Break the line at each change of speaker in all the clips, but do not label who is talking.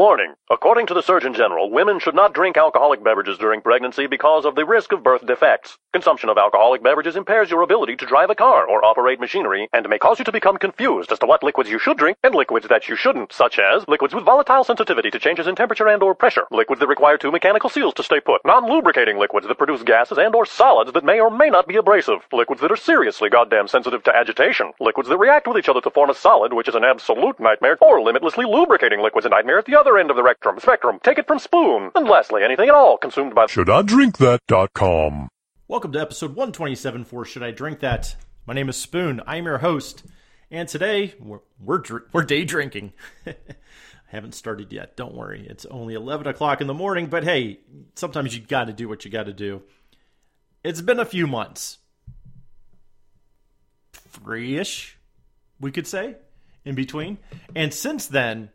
Warning. According to the Surgeon General, women should not drink alcoholic beverages during pregnancy because of the risk of birth defects. Consumption of alcoholic beverages impairs your ability to drive a car or operate machinery and may cause you to become confused as to what liquids you should drink and liquids that you shouldn't, such as liquids with volatile sensitivity to changes in temperature and or pressure, liquids that require two mechanical seals to stay put, non-lubricating liquids that produce gases and or solids that may or may not be abrasive, liquids that are seriously goddamn sensitive to agitation, liquids that react with each other to form a solid, which is an absolute nightmare, or limitlessly lubricating liquids a nightmare at the other end of the rectum, Spectrum. Take it from Spoon. And lastly, anything at all consumed by
Should I drink that.com.
Welcome to episode 127 for Should I Drink That? My name is Spoon. I'm your host. And today we're we're, dr- we're day drinking. I haven't started yet. Don't worry. It's only 11 o'clock in the morning, but hey, sometimes you got to do what you got to do. It's been a few months. Three ish, we could say, in between. And since then,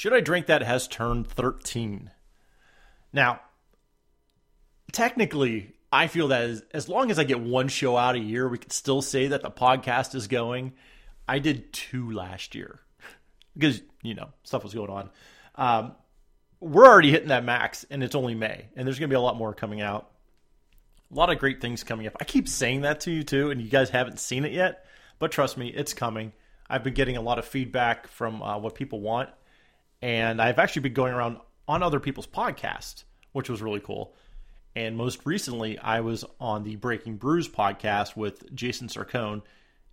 should I Drink That has turned 13. Now, technically, I feel that as, as long as I get one show out a year, we could still say that the podcast is going. I did two last year because, you know, stuff was going on. Um, we're already hitting that max, and it's only May, and there's going to be a lot more coming out. A lot of great things coming up. I keep saying that to you too, and you guys haven't seen it yet, but trust me, it's coming. I've been getting a lot of feedback from uh, what people want, and I've actually been going around on other people's podcasts, which was really cool. And most recently, I was on the Breaking Brews podcast with Jason Sarcone.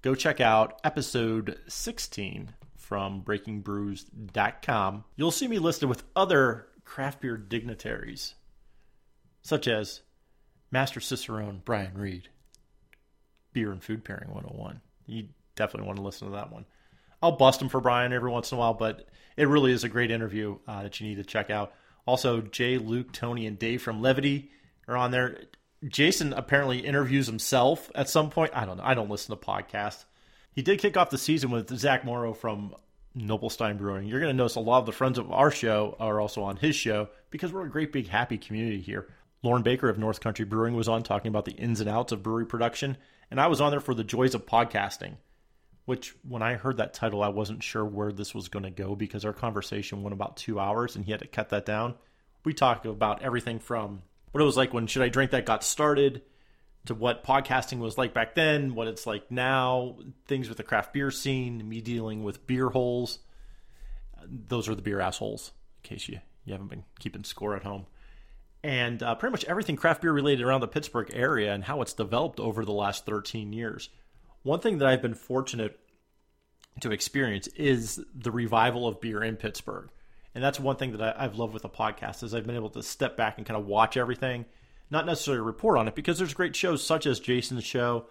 Go check out episode 16 from breakingbrews.com. You'll see me listed with other craft beer dignitaries, such as Master Cicerone Brian Reed, Beer and Food Pairing 101. You definitely want to listen to that one. I'll bust him for Brian every once in a while, but it really is a great interview uh, that you need to check out. Also, Jay, Luke, Tony, and Dave from Levity are on there. Jason apparently interviews himself at some point. I don't know. I don't listen to podcasts. He did kick off the season with Zach Morrow from Noblestein Brewing. You're going to notice a lot of the friends of our show are also on his show because we're a great big happy community here. Lauren Baker of North Country Brewing was on talking about the ins and outs of brewery production, and I was on there for the joys of podcasting which when I heard that title, I wasn't sure where this was going to go because our conversation went about two hours and he had to cut that down. We talked about everything from what it was like when Should I Drink That got started to what podcasting was like back then, what it's like now, things with the craft beer scene, me dealing with beer holes. Those are the beer assholes, in case you, you haven't been keeping score at home. And uh, pretty much everything craft beer related around the Pittsburgh area and how it's developed over the last 13 years one thing that I've been fortunate to experience is the revival of beer in Pittsburgh. And that's one thing that I, have loved with the podcast is I've been able to step back and kind of watch everything, not necessarily report on it because there's great shows such as Jason's show.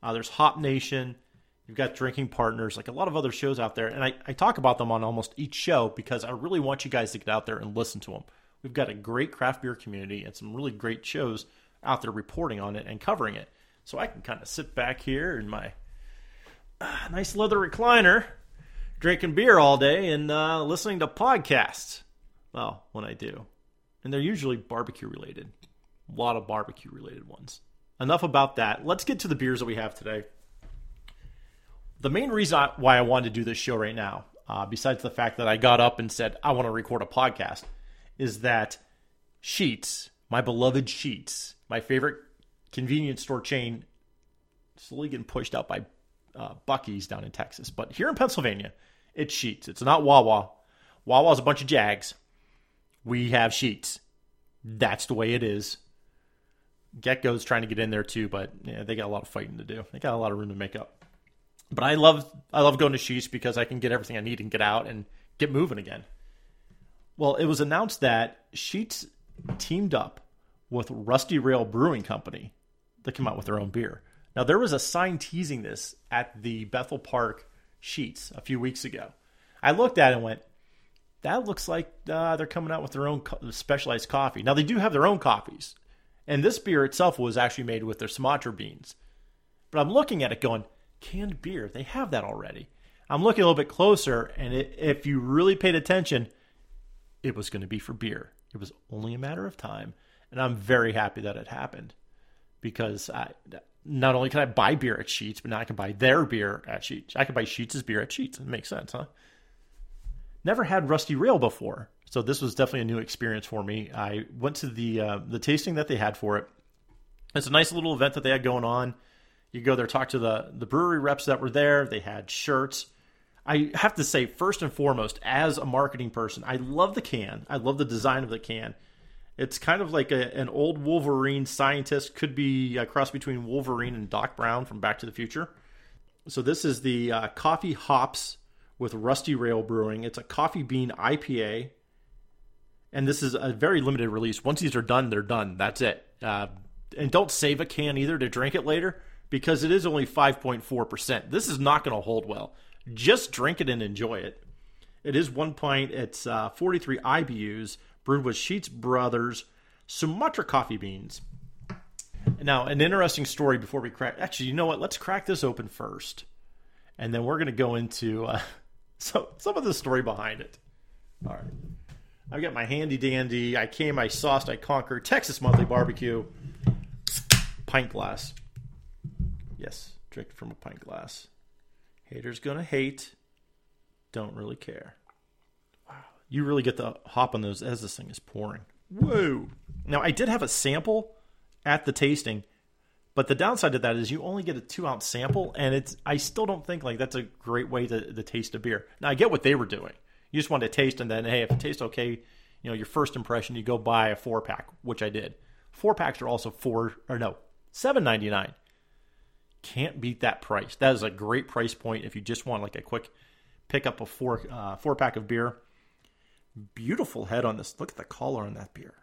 Uh, there's Hop Nation. You've got Drinking Partners, like a lot of other shows out there. And I, I talk about them on almost each show because I really want you guys to get out there and listen to them. We've got a great craft beer community and some really great shows out there reporting on it and covering it. So I can kind of sit back here in my uh, nice leather recliner, drinking beer all day and uh, listening to podcasts. Well, when I do. And they're usually barbecue related. A lot of barbecue related ones. Enough about that. Let's get to the beers that we have today. The main reason I, why I wanted to do this show right now, uh, besides the fact that I got up and said, I want to record a podcast, is that Sheetz, my beloved Sheetz, my favorite convenience store chain, slowly getting pushed out by uh, Buc-ee's down in Texas. But here in Pennsylvania, it's Sheetz. It's not Wawa. Wawa's a bunch of Jags. We have Sheetz. That's the way it is. GetGo's trying to get in there too, but yeah, they got a lot of fighting to do. They got a lot of room to make up. But I love I love going to Sheetz because I can get everything I need and get out and get moving again. Well, it was announced that Sheetz teamed up with Rusty Rail Brewing Company to come out with their own beer. Now, there was a sign teasing this at the Bethel Park Sheetz a few weeks ago. I looked at it and went, that looks like uh, they're coming out with their own co- specialized coffee. Now, they do have their own coffees, and this beer itself was actually made with their Sumatra beans. But I'm looking at it going, canned beer, they have that already. I'm looking a little bit closer, and it, if you really paid attention, it was going to be for beer. It was only a matter of time, and I'm very happy that it happened because I, not only can I buy beer at Sheetz, but now I can buy their beer at Sheetz. I can buy Sheetz' beer at Sheetz. It makes sense, huh? Never had Rusty Rail before, So this was definitely a new experience for me. I went to the uh, the tasting that they had for it. It's a nice little event that they had going on. You go there, talk to the the brewery reps that were there. They had shirts. I have to say, first and foremost, as a marketing person, I love the can. I love the design of the can. It's kind of like a, an old Wolverine scientist, could be a cross between Wolverine and Doc Brown from Back to the Future. So this is the uh, coffee hops with Rusty Rail Brewing. It's a coffee bean IPA, and this is a very limited release. Once these are done, they're done. That's it. Uh, and don't save a can either to drink it later because it is only 5.4%. This is not going to hold well. Just drink it and enjoy it. It is one pint. It's uh, 43 IBUs brewed with Sheetz Brothers Sumatra coffee beans. Now, an interesting story before we crack. Actually, you know what? Let's crack this open first, and then we're going to go into uh, so some of the story behind it. All right, I've got my handy dandy. I came, I sauced, I conquered Texas Monthly Barbecue pint glass. Yes, drink from a pint glass. Haters gonna hate. Don't really care. You really get the hop on those as this thing is pouring. Whoa! Now I did have a sample at the tasting, but the downside to that is you only get a two ounce sample, and it's I still don't think like that's a great way to, to taste a beer. Now I get what they were doing. You just want to taste, and then hey, if it tastes okay, you know your first impression, you go buy a four pack, which I did. Four packs are also four or no seven ninety nine. Can't beat that price. That is a great price point if you just want like a quick pick up a four uh, four pack of beer. Beautiful head on this. Look at the collar on that beer.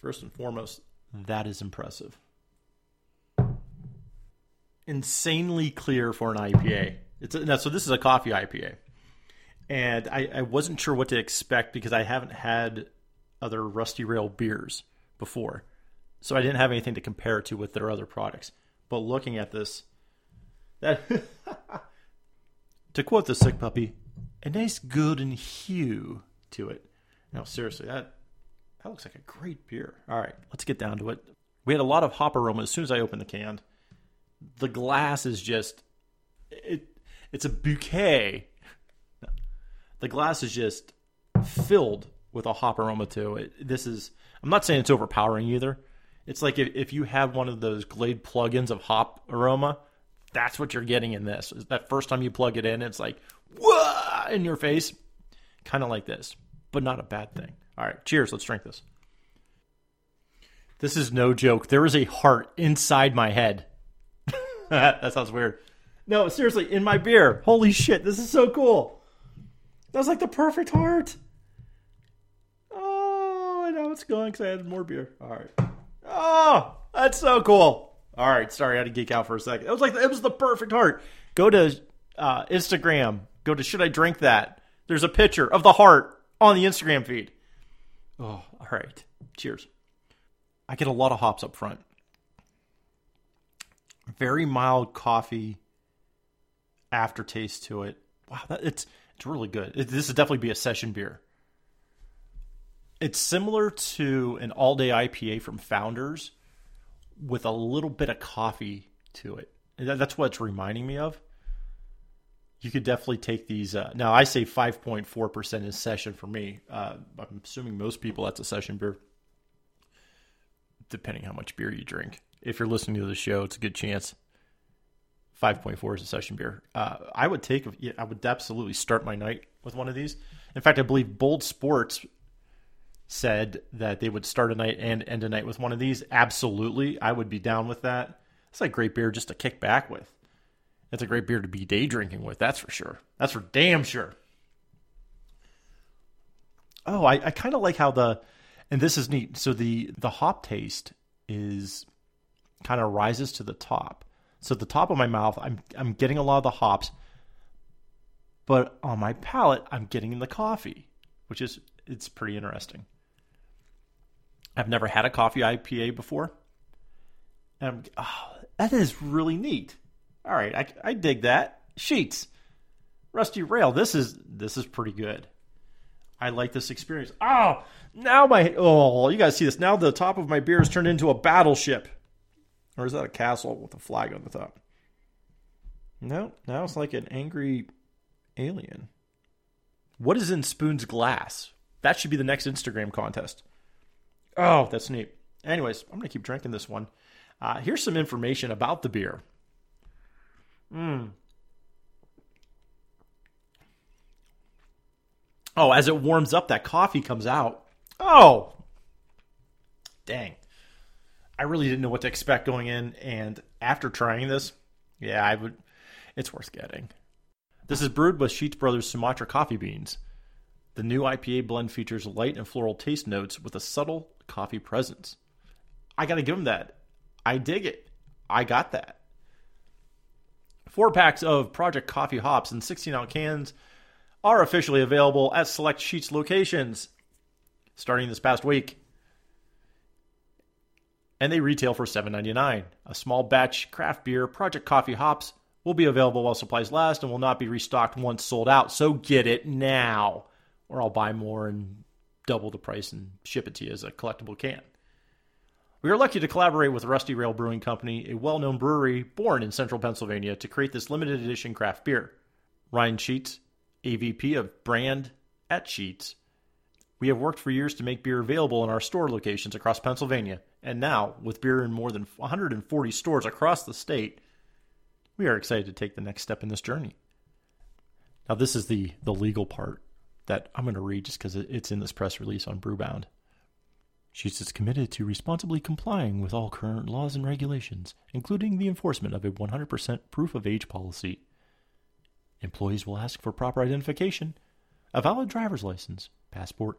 First and foremost, that is impressive. Insanely clear for an IPA. It's a, so this is a coffee IPA, and I, I wasn't sure what to expect because I haven't had other Rusty Rail beers before, so I didn't have anything to compare it to with their other products. But looking at this, that to quote the sick puppy, a nice golden hue to it. No, seriously, that that looks like a great beer. All right, let's get down to it. We had a lot of hop aroma as soon as I opened the can. The glass is just it it's a bouquet. The glass is just filled with a hop aroma too. It, this is I'm not saying it's overpowering either. It's like if, if you have one of those Glade plugins of hop aroma, that's what you're getting in this. That first time you plug it in, it's like whoa in your face, kind of like this, but not a bad thing. All right, cheers. Let's drink this. This is no joke. There is a heart inside my head. that sounds weird. No, seriously, in my beer. Holy shit, this is so cool. That was like the perfect heart. Oh, I know it's going because I added more beer. All right. Oh, that's so cool. All right, sorry, I had to geek out for a second. It was like it was the perfect heart. Go to uh, Instagram. Go to should I drink that? There's a picture of the heart on the Instagram feed. Oh, all right. Cheers. I get a lot of hops up front. Very mild coffee aftertaste to it. Wow, that, it's it's really good. It, this would definitely be a session beer. It's similar to an all day IPA from Founders with a little bit of coffee to it. That, that's what it's reminding me of. You could definitely take these. Uh, now, I say 5.4% is session for me. Uh, I'm assuming most people that's a session beer, depending how much beer you drink. If you're listening to the show, it's a good chance. 5.4 is a session beer. Uh, I would take, I would absolutely start my night with one of these. In fact, I believe Bold Sports said that they would start a night and end a night with one of these, absolutely, I would be down with that. It's like great beer just to kick back with. It's a great beer to be day drinking with, that's for sure. That's for damn sure. Oh, I, I kind of like how the, and this is neat. So the the hop taste is kind of rises to the top. So the top of my mouth, I'm I'm getting a lot of the hops, but on my palate, I'm getting the coffee, which is it's pretty interesting. I've never had a coffee IPA before. And oh, that is really neat. All right, I, I dig that. Sheetz, Rusty Rail. This is this is pretty good. I like this experience. Oh, now my oh, you guys see this. Now the top of my beer has turned into a battleship, or is that a castle with a flag on the top? No, now it's like an angry alien. What is in Spoon's glass? That should be the next Instagram contest. Oh, that's neat. Anyways, I'm going to keep drinking this one. Uh, here's some information about the beer. Mm. Oh, as it warms up, that coffee comes out. Oh, dang. I really didn't know what to expect going in, and after trying this, yeah, I would. It's worth getting. This is brewed with Sheetz Brothers Sumatra coffee beans. The new IPA blend features light and floral taste notes with a subtle coffee presence. I got to give them that. I dig it. I got that. Four packs of Project Coffee hops in 16 ounce cans are officially available at select Sheetz locations starting this past week. And they retail for $7.99. A small batch craft beer, Project Coffee hops, will be available while supplies last and will not be restocked once sold out. So get it now, or I'll buy more and double the price and ship it to you as a collectible can. We are lucky to collaborate with Rusty Rail Brewing Company, a well known brewery born in central Pennsylvania, to create this limited edition craft beer. Ryan Sheetz, AVP of brand at Sheetz. We have worked for years to make beer available in our store locations across Pennsylvania, and now, with beer in more than 140 stores across the state, we are excited to take the next step in this journey. Now, this is the, the legal part that I'm going to read just because it's in this press release on Brewbound. Sheetz is committed to responsibly complying with all current laws and regulations, including the enforcement of a 100% proof of age policy. Employees will ask for proper identification, a valid driver's license, passport,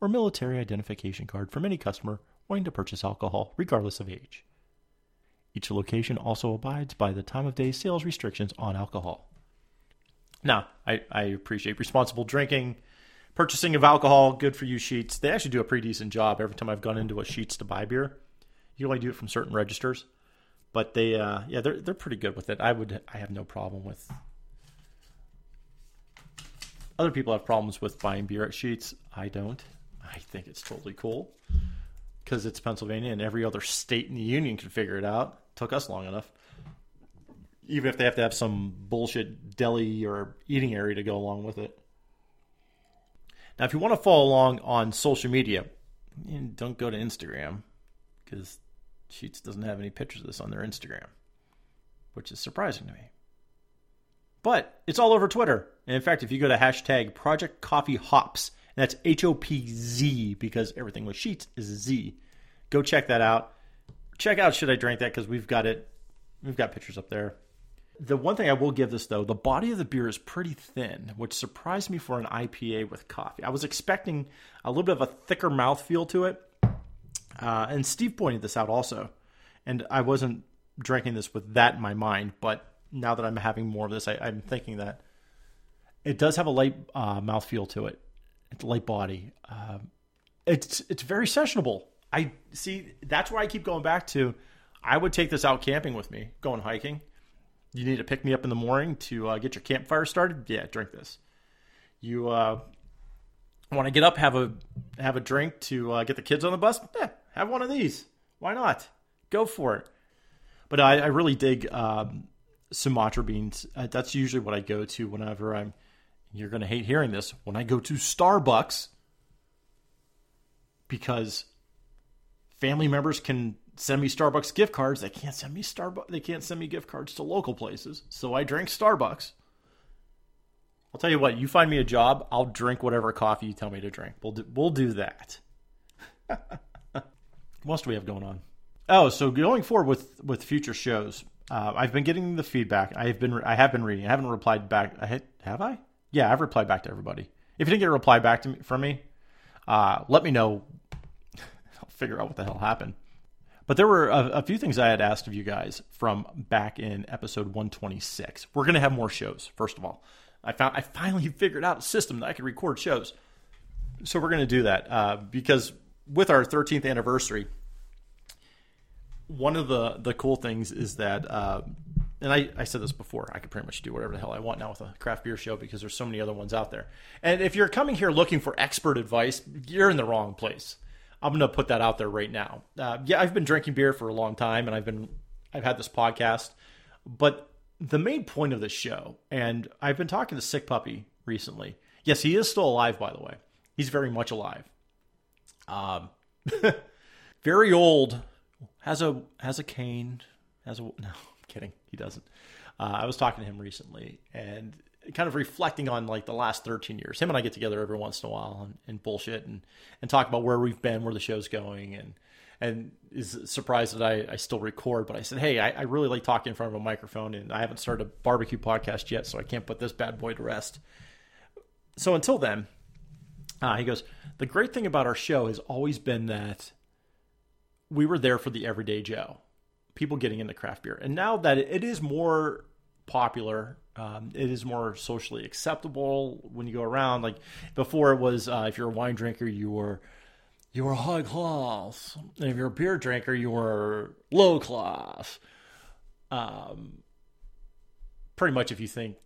or military identification card from any customer wanting to purchase alcohol, regardless of age. Each location also abides by the time of day sales restrictions on alcohol. Now, I, I appreciate responsible drinking Purchasing of alcohol, good for you, Sheetz. They actually do a pretty decent job every time I've gone into a Sheetz to buy beer. You only do it from certain registers, but they, uh, yeah, they're they're pretty good with it. I would, I have no problem with. Other people have problems with buying beer at Sheetz. I don't. I think it's totally cool because it's Pennsylvania and every other state in the union can figure it out. Took us long enough. Even if they have to have some bullshit deli or eating area to go along with it. Now, if you want to follow along on social media, eh, don't go to Instagram because Sheetz doesn't have any pictures of this on their Instagram, which is surprising to me. But it's all over Twitter. And in fact, if you go to hashtag Project Coffee Hops, and that's H O P Z because everything with Sheetz is Z, go check that out. Check out Should I Drink That because we've got it. We've got pictures up there. The one thing I will give this though, the body of the beer is pretty thin, which surprised me for an IPA with coffee. I was expecting a little bit of a thicker mouthfeel to it. Uh, and Steve pointed this out also. And I wasn't drinking this with that in my mind, but now that I'm having more of this, I, am thinking that it does have a light uh, mouthfeel to it. It's light body. Uh, it's it's very sessionable. I see. That's why I keep going back to. I would take this out camping with me, going hiking you need to pick me up in the morning to uh, get your campfire started. Yeah, drink this. You uh, want to get up, have a have a drink to uh, get the kids on the bus. Yeah, have one of these. Why not? Go for it. But I, I really dig um, Sumatra beans. Uh, that's usually what I go to whenever I'm. You're going to hate hearing this when I go to Starbucks because family members can send me Starbucks gift cards. They can't send me Starbucks. They can't send me gift cards to local places. So I drink Starbucks. I'll tell you what. You find me a job, I'll drink whatever coffee you tell me to drink. We'll do, we'll do that. what else do we have going on? Oh, so going forward with with future shows, uh, I've been getting the feedback. I have been I have been reading. I haven't replied back. I have I? Yeah, I've replied back to everybody. If you didn't get a reply back to me from me, uh, let me know. I'll figure out what the hell happened. But there were a, a, few things I had asked of you guys from back in episode 126. We're going to have more shows, first of all. I found I finally figured out a system that I could record shows. So we're going to do that uh, because with our 13th anniversary, one of the, the cool things is that, uh, and I, I said this before, I could pretty much do whatever the hell I want now with a craft beer show because there's so many other ones out there. And if you're coming here looking for expert advice, you're in the wrong place. I'm to put that out there right now. Uh, yeah, I've been drinking beer for a long time, and I've been I've had this podcast, but the main point of this show, and I've been talking to Sick Puppy recently, Yes, he is still alive, by the way. He's very much alive. Um, very old. Has a has a cane. Has a no. I'm kidding. He doesn't. Uh, I was talking to him recently and kind of reflecting on like the last 13 years. Him and I get together every once in a while and, and bullshit and and talk about where we've been, where the show's going, and and is surprised that I, I still record. But I said, hey, I, I really like talking in front of a microphone, and I haven't started a barbecue podcast yet, so I can't put this bad boy to rest. So until then, uh, he goes, the great thing about our show has always been that we were there for the everyday Joe, people getting into craft beer. And now that it is more popular, um, it is more socially acceptable when you go around. Like before, it was uh, if you're a wine drinker, you were you were high class, and if you're a beer drinker, you were low class. Um, pretty much, if you think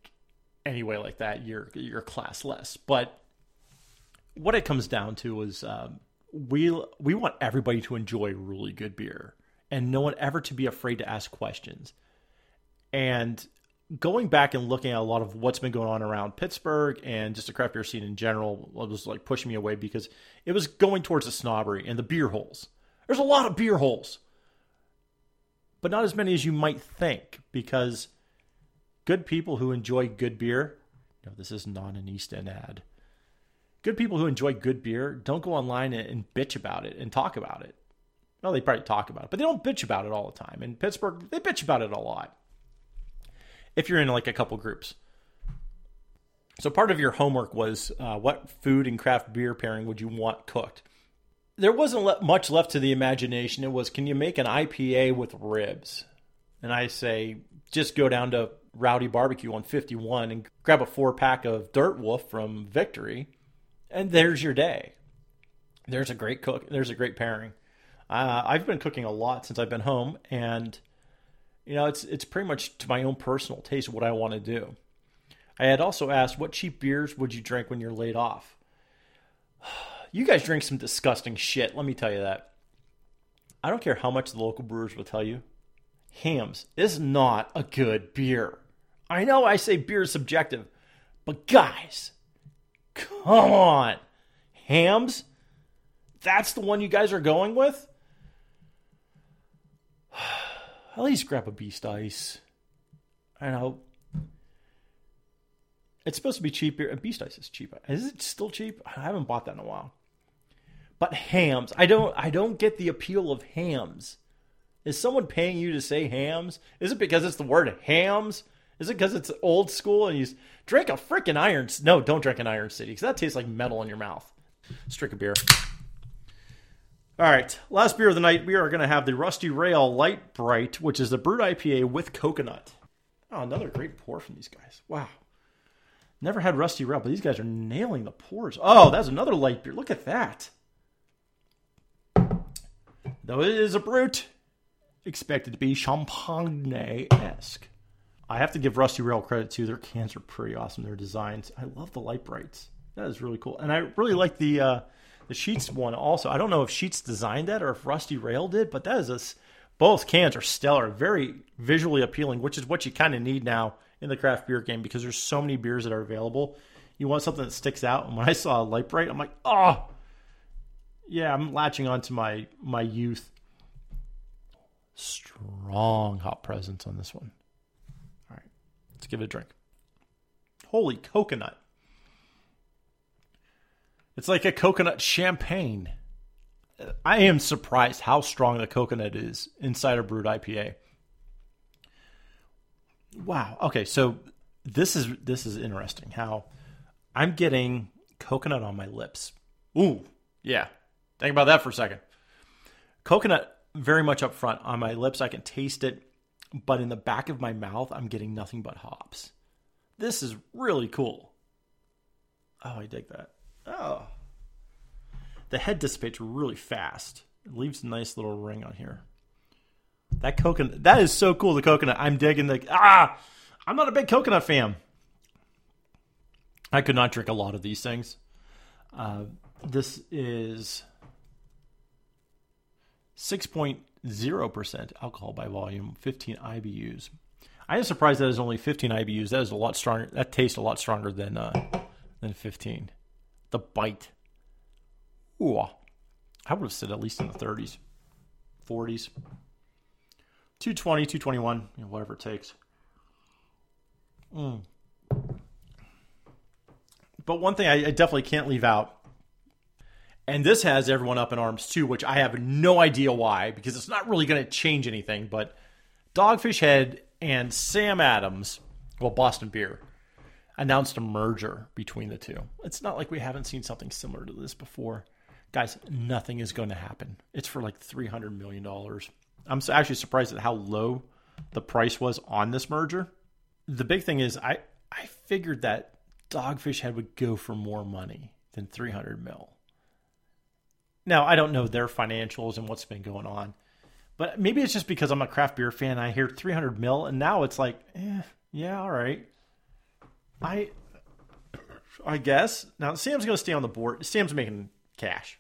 anyway like that, you're you're classless. But what it comes down to is um, we we want everybody to enjoy really good beer, and no one ever to be afraid to ask questions. And going back and looking at a lot of what's been going on around Pittsburgh and just the craft beer scene in general was like pushing me away because it was going towards the snobbery and the beer holes. There's a lot of beer holes, but not as many as you might think because good people who enjoy good beer. No, this is not an East End ad. Good people who enjoy good beer don't go online and, bitch about it and talk about it. Well, they probably talk about it, but they don't bitch about it all the time. In Pittsburgh, they bitch about it a lot if you're in like a couple groups. So part of your homework was uh, what food and craft beer pairing would you want cooked? There wasn't le- much left to the imagination. It was, can you make an IPA with ribs? And I say, just go down to Rowdy Barbecue on 51 and grab a four pack of Dirt Wolf from Victory, and there's your day. There's a great cook. There's a great pairing. Uh, I've been cooking a lot since I've been home, and you know, it's it's pretty much to my own personal taste what I want to do. I had also asked, what cheap beers would you drink when you're laid off? You guys drink some disgusting shit, let me tell you that. I don't care how much the local brewers will tell you. Hamm's is not a good beer. I know I say beer is subjective, but guys, come on. Hamm's? That's the one you guys are going with? At least grab a Beast Ice. I know. It's supposed to be cheaper. Beast Ice is cheap. Is it still cheap? I haven't bought that in a while. But Hamm's, I don't. I don't get the appeal of Hamm's. Is someone paying you to say Hamm's? Is it because it's the word Hamm's? Is it because it's old school and you drink a freaking Iron? No, don't drink an Iron City because that tastes like metal in your mouth. Let's drink a beer. All right, last beer of the night, we are going to have the Rusty Rail Light Bright, which is the brut IPA with coconut. Oh, another great pour from these guys. Wow. Never had Rusty Rail, but these guys are nailing the pours. Oh, that's another light beer. Look at that. Though it is a brut, expected to be champagne esque. I have to give Rusty Rail credit too. Their cans are pretty awesome. Their designs. I love the light brights. That is really cool. And I really like the. Uh, the Sheetz one also. I don't know if Sheetz designed that or if Rusty Rail did, but that is a, both cans are stellar, very visually appealing, which is what you kind of need now in the craft beer game because there's so many beers that are available. You want something that sticks out. And when I saw a light bright, I'm like, oh, yeah, I'm latching onto my my youth. Strong hot presence on this one. All right, let's give it a drink. Holy coconut. It's like a coconut champagne. I am surprised how strong the coconut is inside a brut IPA. Wow. Okay, so this is this is interesting. How I'm getting coconut on my lips. Ooh, yeah. Think about that for a second. Coconut very much up front on my lips. I can taste it, but in the back of my mouth, I'm getting nothing but hops. This is really cool. Oh, I dig that. Oh. The head dissipates really fast. It leaves a nice little ring on here. That coconut, that is so cool. The coconut, I'm digging the. Ah, I'm not a big coconut fan. I could not drink a lot of these things. Uh, this is 6.0% alcohol by volume, 15 IBUs. I am surprised that is only 15 IBUs. That is a lot stronger. That tastes a lot stronger than uh, than 15. The bite. Ooh, I would have said at least in the 30s, 40s. 220, 221, you know, whatever it takes. Mm. But one thing I, I definitely can't leave out, and this has everyone up in arms too, which I have no idea why, because it's not really going to change anything. But Dogfish Head and Sam Adams, well, Boston Beer, announced a merger between the two. It's not like we haven't seen something similar to this before. Guys, nothing is going to happen. It's for like $300 million. I'm actually surprised at how low the price was on this merger. The big thing is, I, I figured that Dogfish Head would go for more money than 300 mil. Now, I don't know their financials and what's been going on, but maybe it's just because I'm a craft beer fan. I hear 300 mil, and now it's like, eh, yeah, all right. I, I guess now Sam's to stay on the board. Sam's making cash.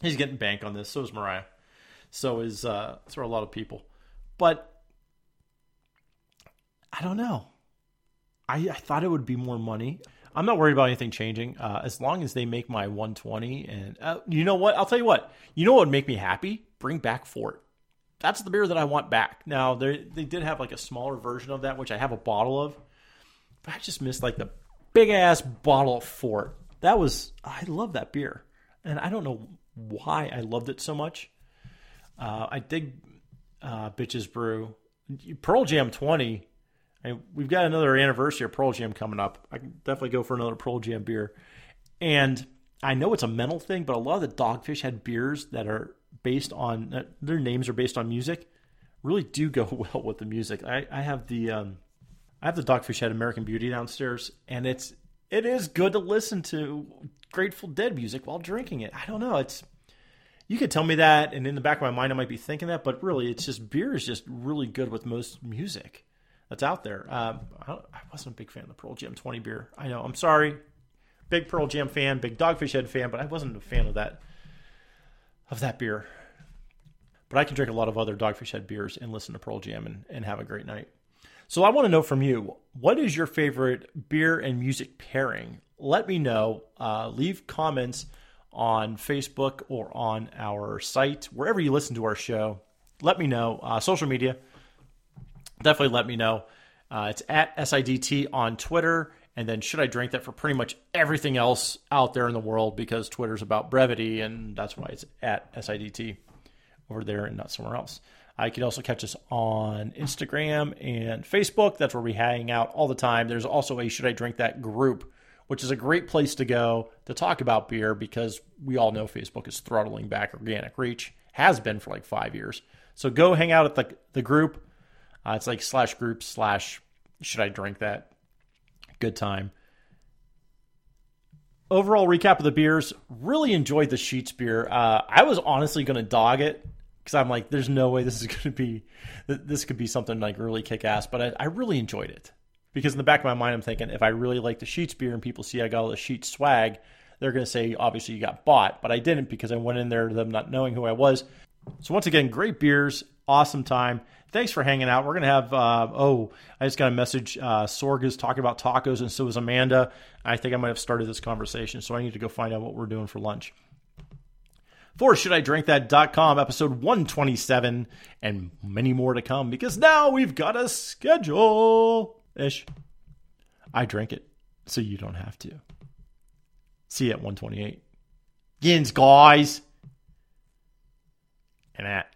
He's getting bank on this. So is Mariah. So is uh, so are a lot of people. But I don't know. I, I thought it would be more money. I'm not worried about anything changing uh, as long as they make my 120. And uh, you know what? I'll tell you what. You know what would make me happy? Bring back Fort. That's the beer that I want back. Now they they did have like a smaller version of that, which I have a bottle of. I just missed like the big ass bottle of Fort. That was I love that beer, and I don't know why I loved it so much. Uh, I dig uh, Bitches Brew. Pearl Jam 20 and we've got another anniversary of Pearl Jam coming up. I can definitely go for another Pearl Jam beer. And I know it's a mental thing, but a lot of the Dogfish Head beers that are based on uh, their names are based on music really do go well with the music. I, I have the um, I have the Dogfish Head American Beauty downstairs, and it's it is good to listen to Grateful Dead music while drinking it. I don't know, it's you could tell me that, and in the back of my mind, I might be thinking that, but really, it's just beer is just really good with most music that's out there. Um, I, I, wasn't a big fan of the Pearl Jam 20 beer. I know. I'm sorry. Big Pearl Jam fan, big Dogfish Head fan, but I wasn't a fan of that of that beer. But I can drink a lot of other Dogfish Head beers and listen to Pearl Jam and, and have a great night. So I want to know from you, what is your favorite beer and music pairing? Let me know. Uh, leave comments on Facebook or on our site, wherever you listen to our show. Let me know. Uh, social media, definitely let me know. Uh, it's at SIDT on Twitter. And then, should I drink that for pretty much everything else out there in the world because Twitter's about brevity, and that's why it's at SIDT over there and not somewhere else. I can also catch us on Instagram and Facebook. That's where we hang out all the time. There's also a Should I Drink That group, which is a great place to go to talk about beer because we all know Facebook is throttling back organic reach, has been for like five years. So go hang out at the, the group. Uh, it's like slash group slash should I drink that? Good time. Overall recap of the beers. Really enjoyed the Sheetz beer. Uh, I was honestly going to dog it because I'm like, there's no way this is going to be, this could be something like really kick ass. But I, I, really enjoyed it because in the back of my mind, I'm thinking if I really like the Sheetz beer and people see I got all the Sheetz swag, they're going to say, obviously, you got bought. But I didn't because I went in there them not knowing who I was. So once again, great beers, awesome time thanks for hanging out. We're going to have, uh, oh, I just got a message. Uh, Sorg is talking about tacos, and so is Amanda. I think I might have started this conversation, so I need to go find out what we're doing for lunch. For shouldidrinkthat.com, episode 127, and many more to come because now we've got a schedule ish. I drink it, so you don't have to. See you at 128. Gins, guys. And that.